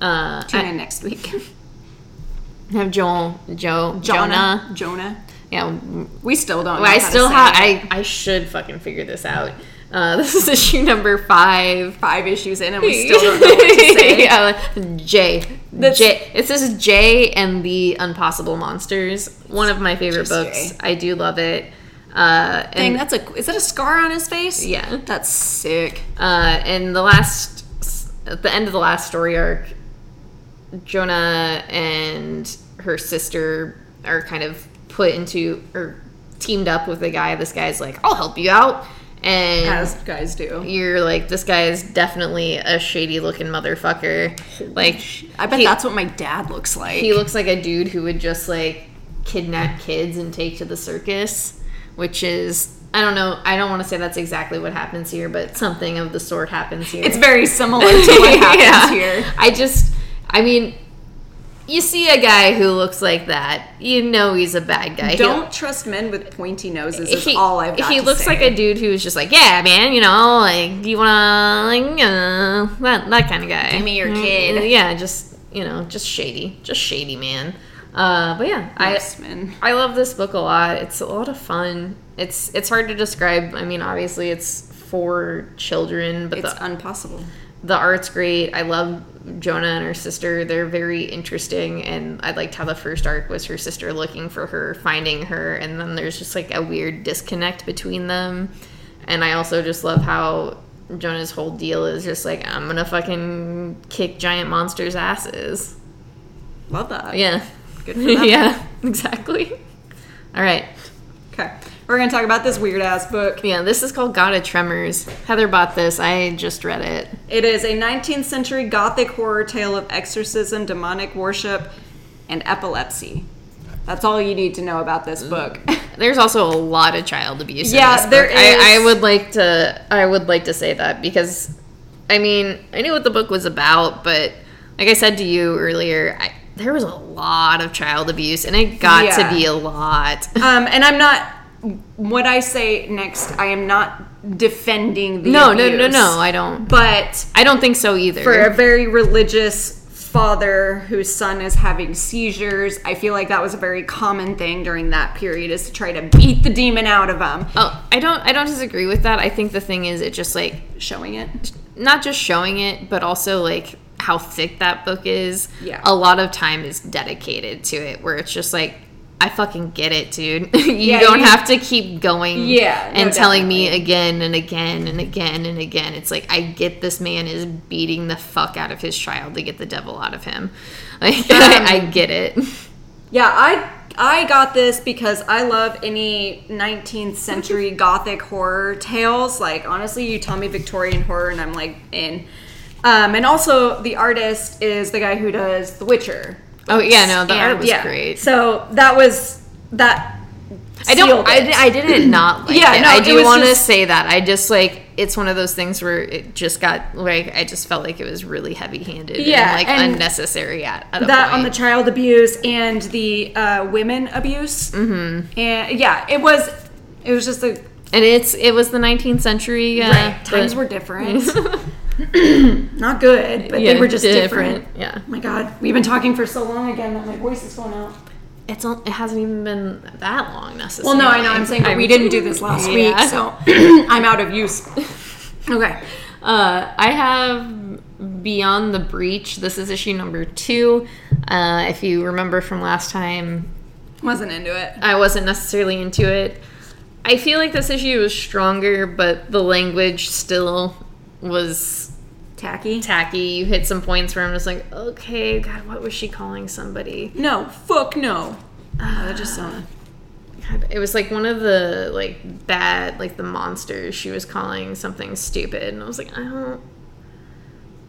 Uh, Tune I in next week. have Joel, Joe, Jonah. Jonah. Yeah, We still don't. I still have. I I should fucking figure this out. Uh, this is issue number five. five issues in, and we still don't know what to say. yeah, J. That's- J. It says J and the Impossible Monsters. One of my favorite books. J. I do love it. Uh, Dang, and, that's a. Is that a scar on his face? Yeah. That's sick. uh, and the last, at the end of the last story arc, Jonah and her sister are kind of put into or teamed up with a guy. This guy's like, "I'll help you out," and As guys do. you're like, "This guy is definitely a shady looking motherfucker." Like, I bet he- that's what my dad looks like. he looks like a dude who would just like kidnap kids and take to the circus, which is I don't know. I don't want to say that's exactly what happens here, but something of the sort happens here. it's very similar to what happens Yeah. here. I just, I mean, you see a guy who looks like that, you know he's a bad guy. Don't trust men with pointy noses. Is he, all I've got he looks say. like a dude who's just like, yeah, man, you know, like, you wanna, like, uh, that, that kind of guy. Give me your Mm, kid. Yeah, just, you know, just shady. Just shady, man. Uh, but yeah, I, I love this book a lot. It's a lot of fun. It's it's hard to describe. I mean, obviously it's for children, but It's the impossible. the art's great. I love Jonah and her sister. They're very interesting, and I liked how the first arc was her sister looking for her, finding her, and then there's just like a weird disconnect between them. And I also just love how Jonah's whole deal is just like I'm gonna fucking kick giant monsters' asses. Love that. Yeah, Good for them. yeah, exactly. All right. Okay. We're gonna talk about this weird ass book. Yeah, this is called God of Tremors. Heather bought this. I just read it. It is a 19th century gothic horror tale of exorcism, demonic worship, and epilepsy. That's all you need to know about this mm. book. There's also a lot of child abuse. Yeah, there book. I, I would like to. I would like to say that because, I mean, I knew what the book was about, but like I said to you earlier, I, there was a lot of child abuse, and it got Yeah. to be a lot. Um, and I'm not. What I say next, I am not defending the no, no, no, abuse, no. I don't. But I don't think so either. for a very religious father whose son is having seizures, I feel like that was a very common thing during that period, is to try to beat the demon out of him. oh, I don't. I don't disagree with that. I think the thing is, it just like Showing it. not just showing it, but also like how thick that book is. Yeah. A lot of time is dedicated to it where it's just like, I fucking get it, dude. you Yeah, don't you- have to keep going Yeah, no, and telling me again and again and again and again. It's like I get this man is beating the fuck out of his child to get the devil out of him. Like I, I get it. Yeah, I I got this because I love any 19th century gothic horror tales. Like honestly, you tell me Victorian horror and I'm like in. Um, and also the artist is the guy who does The Witcher. Oh yeah, no, the And, art was yeah, great. So that was that. I don't. I. I didn't not like Yeah, it. no, I do want to say that. I just like it's one of those things where it just got like I just felt like it was really heavy handed. Yeah, and, like and unnecessary at, at that on the child abuse and the uh, women abuse. Mm-hmm. And yeah, it was. It was just a and it's it was the 19th century. Uh, right. Times were different. Not good, but Yeah, they were just different. Yeah, Oh my god, we've been talking for so long again that my voice is going out. it's it hasn't even been that long necessarily. Well, no, I know. I'm saying, but we didn't do this last week, so I'm out of use. Okay. Uh, I have Beyond the Breach. This is issue number two. Uh, if you remember from last time, Wasn't into it. I wasn't necessarily into it. I feel like this issue was stronger, but the language still was Tacky. tacky. You hit some points where I'm just like, okay, God, what was she calling somebody? No, fuck no. Oh, that just ah. sounded. God, it was like one of the like bad like the monsters. She was calling something stupid, and I was like, I don't,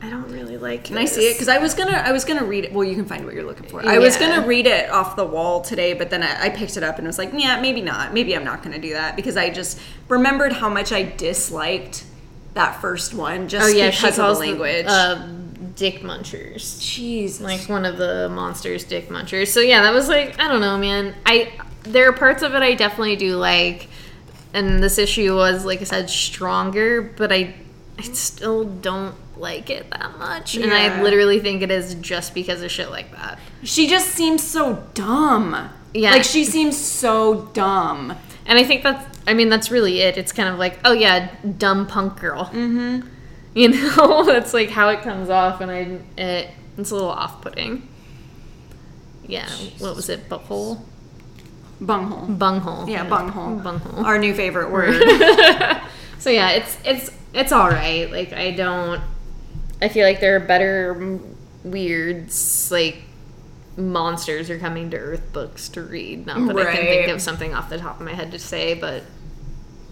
I don't really like. It. Can I see it? Because I was gonna, I was gonna read it. Well, you can find what you're looking for. I was gonna read it off the wall today, but then I, I picked it up and was like, yeah, maybe not. Maybe I'm not gonna do that because I just remembered how much I disliked that first one just oh yeah, because of the language. uh, dick munchers. Jesus. like one of the monsters dick munchers so yeah that was like i don't know man i there are parts of it i definitely do like and this issue was like i said stronger but i i still don't like it that much and i literally think it is just because of shit like that she just seems so dumb. Yeah. Like she seems so dumb. and i think that's i mean that's really it it's kind of like oh yeah dumb punk girl mm-hmm you know that's like how it comes off and i it, it's a little off-putting yeah what was it butthole Bunghole. bunghole Yeah, bunghole. bunghole Our new favorite word. so yeah, it's it's it's all right. Like I don't. I feel like there are better weirds like monsters are coming to Earth books to read. Not that I can think of something off the top of my head to say, but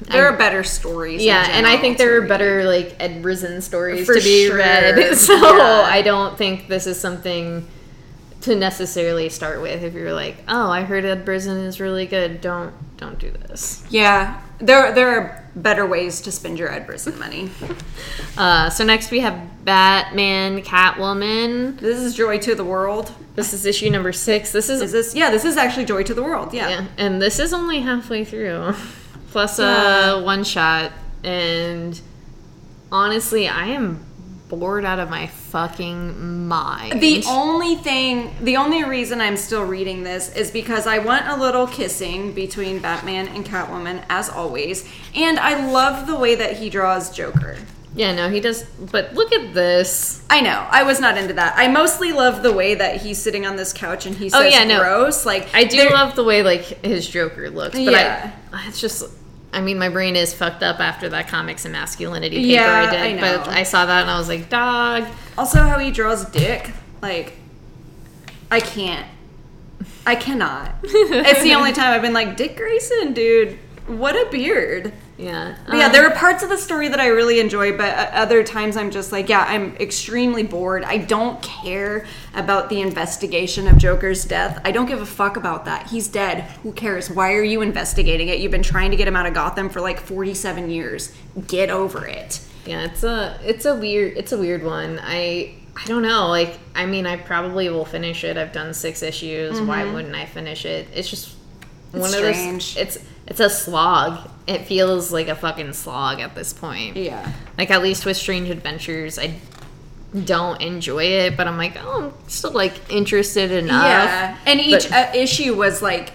there I- are better stories. yeah, and I think there are read. better like Ed Brisson stories For to be sure. read. So Yeah. I don't think this is something to necessarily start with. If you're like, oh, I heard Ed Brisson is really good, don't don't do this. Yeah, there there are better ways to spend your Ed Brisson money. Uh, so next we have Batman, Catwoman. This is Joy to the World. This is issue number six. This is, Is this? Yeah, this is actually Joy to the World. Yeah. yeah, and this is only halfway through, plus Yeah. a one shot. And honestly, I am bored out of my fucking mind. The only thing, the only reason I'm still reading this is because I want a little kissing between Batman and Catwoman, as always, and I love the way that he draws Joker. yeah, no, he does. But look at this. I know, I was not into that. I mostly love the way that he's sitting on this couch and he oh, says Oh, yeah, no. gross. Like I do love the way like his Joker looks, but Yeah. I, it's just. I mean, my brain is fucked up after that comics and masculinity paper Yeah, I did. I But. I saw that and I was like, dog. Also, how he draws Dick, like, I can't. I cannot. it's the only time I've been like, Dick Grayson, dude, what a beard. Yeah. But yeah, Um, there are parts of the story that I really enjoy, but other times I'm just like, yeah, I'm extremely bored. I don't care about the investigation of Joker's death. I don't give a fuck about that. He's dead. Who cares? Why are you investigating it? You've been trying to get him out of Gotham for like 47 years. Get over it. Yeah, it's a it's a weird it's a weird one. I I don't know. Like I mean, I probably will finish it. I've done six issues. Why wouldn't I finish it? It's just one of those. It's it's a slog. It feels like a fucking slog at this point. Yeah. Like at least with Strange Adventures, I don't enjoy it, but I'm like, oh, I'm still like interested enough. Yeah, and each But- uh, issue was like,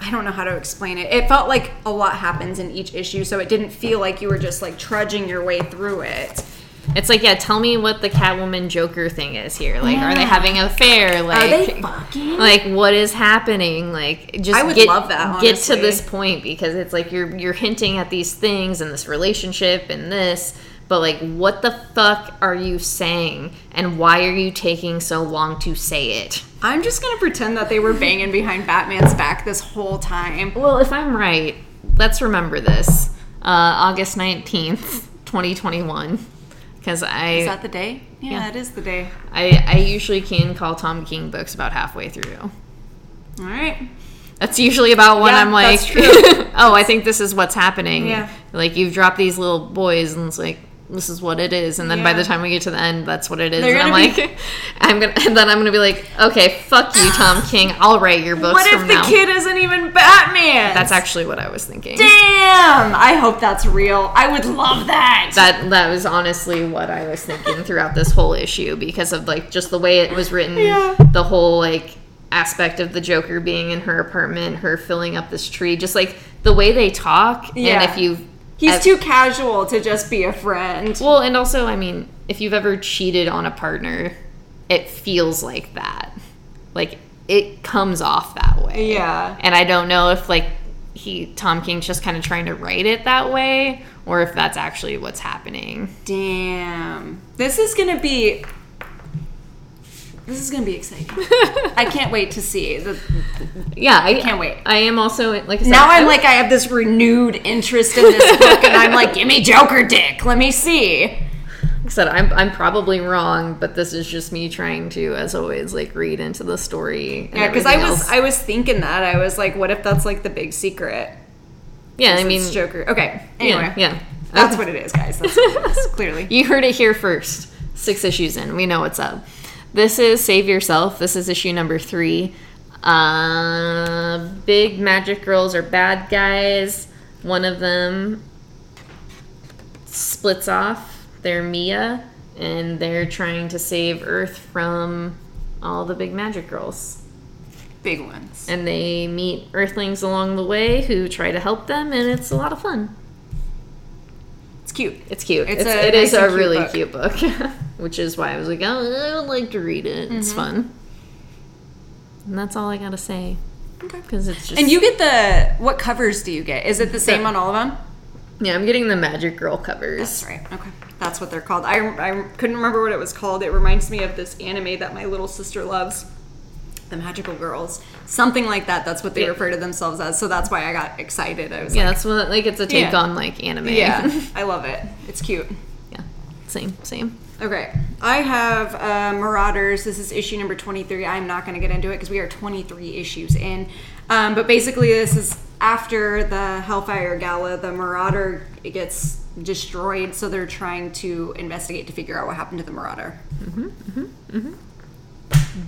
I don't know how to explain it. It felt like a lot happens in each issue, so it didn't feel like you were just like trudging your way through it. It's like, yeah, tell me what the Catwoman Joker thing is here. Like, are they having an affair? Like, Are they fucking? like what is happening like just I would get, love that, get to this point because it's like you're you're hinting at these things and this relationship and this but like what the fuck are you saying and why are you taking so long to say it I'm just gonna pretend that they were banging behind Batman's back this whole time. well if i'm right let's remember this uh august 19th 2021 because i Is that the day? Yeah, Yeah. it is the day. I, I usually can call Tom King books about halfway through. All right. That's usually about when Yeah, I'm like, oh, I think this is what's happening. Yeah. Like you've dropped these little boys, and it's like this is what it is. And then by the time we get to the end, that's what it is. They're and I'm gonna like, I'm gonna, and then I'm gonna be like, okay, fuck you, Tom King. I'll write your books What if the now. kid isn't even Batman? That's actually what I was thinking. damn. I hope that's real. I would love that. That that was honestly what I was thinking throughout this whole issue because of like just the way it was written, Yeah. the whole like aspect of the Joker being in her apartment, her filling up this tree, just like the way they talk. Yeah. And if you He's too casual to just be a friend. well, and also I mean, if you've ever cheated on a partner, it feels like that. Like it comes off that way. Yeah. And I don't know if like he Tom King's just kind of trying to write it that way or if that's actually what's happening. Damn. This is gonna be This is gonna be exciting. I can't wait to see. The, Yeah, I Can't wait. I am also like I said, now I'm I- like I have this renewed interest in this book, and I'm like, give me Joker Dick. Let me see. Like I said, I'm I'm probably wrong, but this is just me trying to, as always, like read into the story. And Yeah, because I was else. I was thinking that I was like, what if that's like the big secret? yeah, I mean, Joker. Okay. Anyway, yeah, yeah. that's what it is, guys. That's what it is. Clearly. You heard it here first. Six issues in. We know what's up. This is Save Yourself. This is issue number three. Uh, big magic girls are bad guys. One of them splits off. They're Mia, and they're trying to save Earth from all the big magic girls. Big ones. And they meet Earthlings along the way who try to help them, and it's a lot of fun. It's cute. It's cute. It's It's, a it is nice a cute really book. cute book, which is why I was like, oh, I would like to read it. It's Mm-hmm. fun, and that's all I gotta say Okay. because it's just. And you get the what covers do you get? Is it the same on all of them? yeah, I'm getting the Magic Girl covers. That's right. Okay. That's what they're called. I, I couldn't remember what it was called. It reminds me of this anime that my little sister loves. The Magical Girls. Something like that. That's what they Yeah. refer to themselves as. So that's why I got excited. I was Yeah, like, that's what like it's a take Yeah. on like anime. yeah, I love it. It's cute. yeah, same, same. Okay. I have uh, Marauders. This is issue number 23. I'm not going to get into it because we are 23 issues in. Um, but basically, this is after the Hellfire Gala. The Marauder gets destroyed, so they're trying to investigate to figure out what happened to the Marauder. Mm-hmm,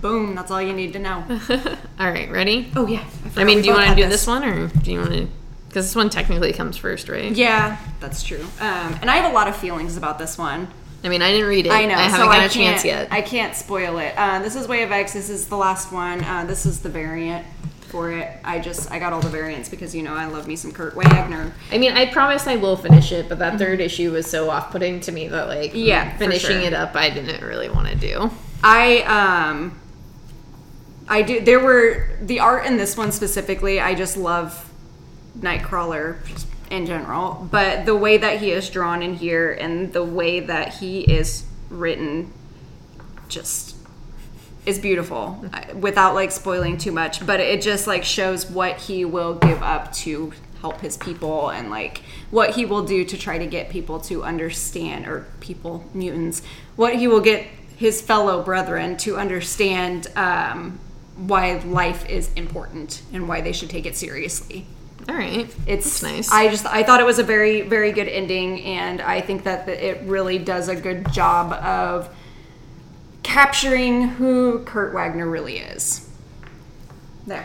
Boom. That's all you need to know. All right, ready? Oh, yeah. I mean, do you want to do this one or do you want to? Because this one technically comes first, right? Yeah, that's true. Um, and I have a lot of feelings about this one. I mean, I didn't read it. I know. I haven't so got I a chance yet. I can't spoil it. Uh, this is Way of X. This is the last one. Uh, this is the variant for it. I just I got all the variants because you know I love me some Kurt Wagner. I mean, I promise I will finish it, but that third issue was so off-putting to me that like, Mm-hmm. Yeah, finishing sure. it up, I didn't really want to do. I um I do there were the art in this one specifically, I just love Nightcrawler in general, but the way that he is drawn in here and the way that he is written just is beautiful without like spoiling too much, but it just like shows what he will give up to help his people and like what he will do to try to get people to understand or people mutants what he will get his fellow brethren to understand um, why life is important and why they should take it seriously All right, it's That's nice. i just i thought it was a very very good ending and i think that it really does a good job of capturing who kurt wagner really is there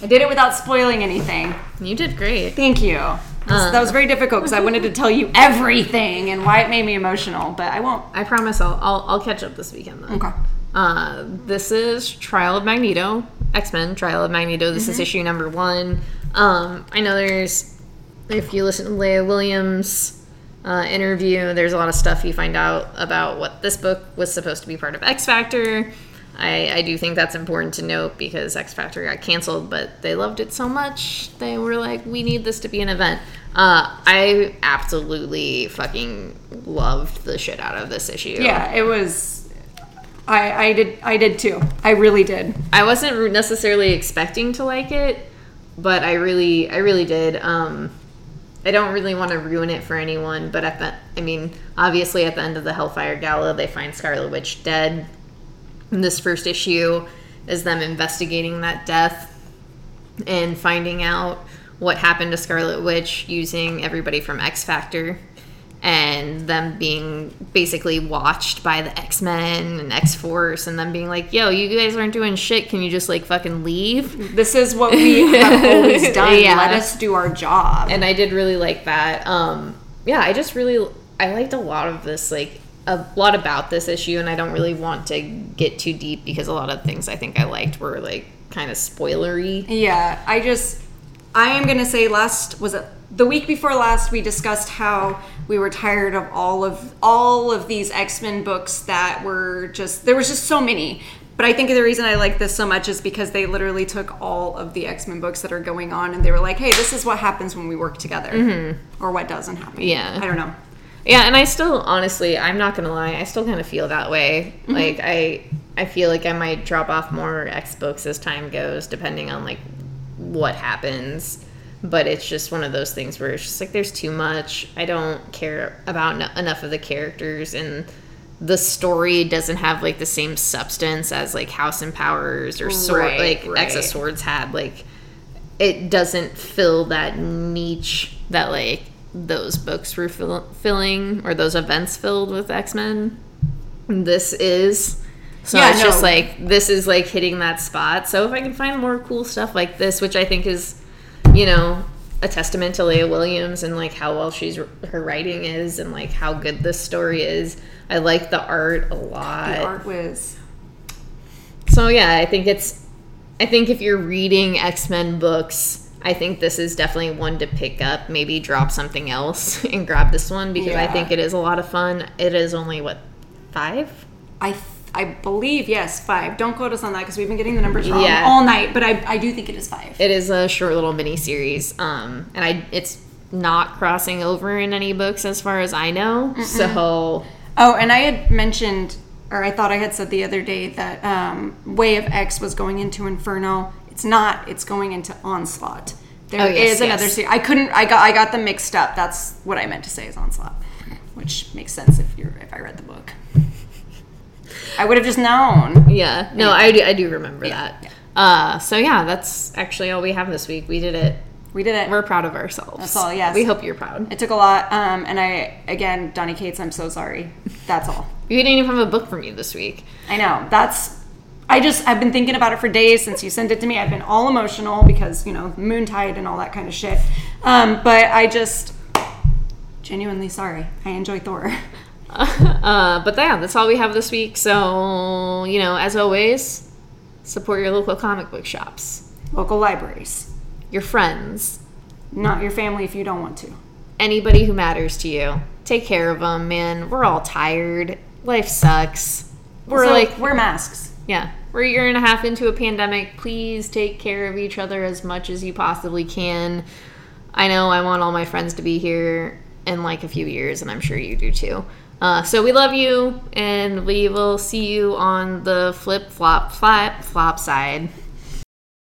i did it without spoiling anything you did great. thank you That's- that was very difficult because i wanted to tell you everything and why it made me emotional but i won't I promise I'll I'll, I'll catch up this weekend then. okay Uh, this is Trial of Magneto, X Men Trial of Magneto. This is issue number one. Um, I know there's, if you listen to Leah Williams' uh, interview, there's a lot of stuff you find out about what this book was supposed to be part of X Factor. I, I do think that's important to note because X Factor got canceled, but they loved it so much they were like, we need this to be an event. Uh, I absolutely fucking loved the shit out of this issue. yeah it was i i did i did too i really did I wasn't necessarily expecting to like it, but I really, I really did. Um, I don't really want to ruin it for anyone, but at the, I mean, obviously at the end of the Hellfire Gala, they find Scarlet Witch dead. And this first issue is them investigating that death and finding out what happened to Scarlet Witch using everybody from X Factor and them being basically watched by the X Men and X Force and them being like, yo, you guys aren't doing shit. Can you just like fucking leave? this is what we have always done Yeah. let us do our job And I did really like that. Um, yeah, I just really, I liked a lot of this, like, a lot about this issue, and I don't really want to get too deep because a lot of things I think I liked were like kind of spoilery. Yeah, I just I am gonna say last was it the week before last we discussed how we were tired of all of all of these X-Men books that were just there was just so many. But I think the reason I like this so much is because they literally took all of the X-Men books that are going on and they were like, "Hey, this is what happens when we work together." Mm-hmm. Or what doesn't happen. Yeah. I don't know. Yeah, and I still honestly, I'm not gonna lie, I still kind of feel that way. Mm-hmm. Like I, I feel like I might drop off more X books as time goes, depending on like what happens. But it's just one of those things where it's just like there's too much. I don't care about n- enough of the characters, and the story doesn't have like the same substance as like House and Powers or Sword, Right, like X of. Swords had. Like it doesn't fill that niche that like those books were fill- filling or those events filled with x-men this is so Yeah, it's just like this is like hitting that spot so if i can find more cool stuff like this which i think is you know a testament to leah williams and like how well she's her writing is and like how good this story is i like the art a lot The art whiz. so yeah, I think it's I think if you're reading X-Men books, I think this is definitely one to pick up, maybe drop something else and grab this one because I think it is a lot of fun. It is only what 5? I I believe yes, five. Don't quote us on that because we've been getting the numbers wrong Yeah. all night. But I, I do think it is five. It is a short little mini series. Um and I it's not crossing over in any books as far as I know. So Oh, and I had mentioned, or I thought I had said the other day that um, Way of X was going into Inferno. It's not. It's going into Onslaught. There is Oh, yes, another yes. series. I couldn't. I got. I got them mixed up. That's what I meant to say is Onslaught, which makes sense if you're if I read the book. I would have just known. yeah, no, I do, I do remember Yeah, that. Uh so yeah, that's actually all we have this week. We did it. We did it. We're proud of ourselves. That's all, yes. We hope you're proud. it took a lot. Um, and I again, Donny Cates. I'm so sorry. That's all. We didn't even have a book from you this week. I know. That's. I just I've been thinking about it for days since you sent it to me. I've been all emotional because you know Moontide and all that kind of shit. Um, but I just genuinely sorry. I enjoy Thor. uh, but yeah, that's all we have this week. So, you know, as always, support your local comic book shops, Local libraries, your friends, not your family if you don't want to. anybody who matters to you. Take care of them, man. We're all tired. Life sucks. We're Also, like, wear masks. yeah, we're a year and a half into a pandemic. Please take care of each other as much as you possibly can. I know I want all my friends to be here in like a few years, and I'm sure you do too. Uh, so we love you, and we will see you on the flip flop flap flop side.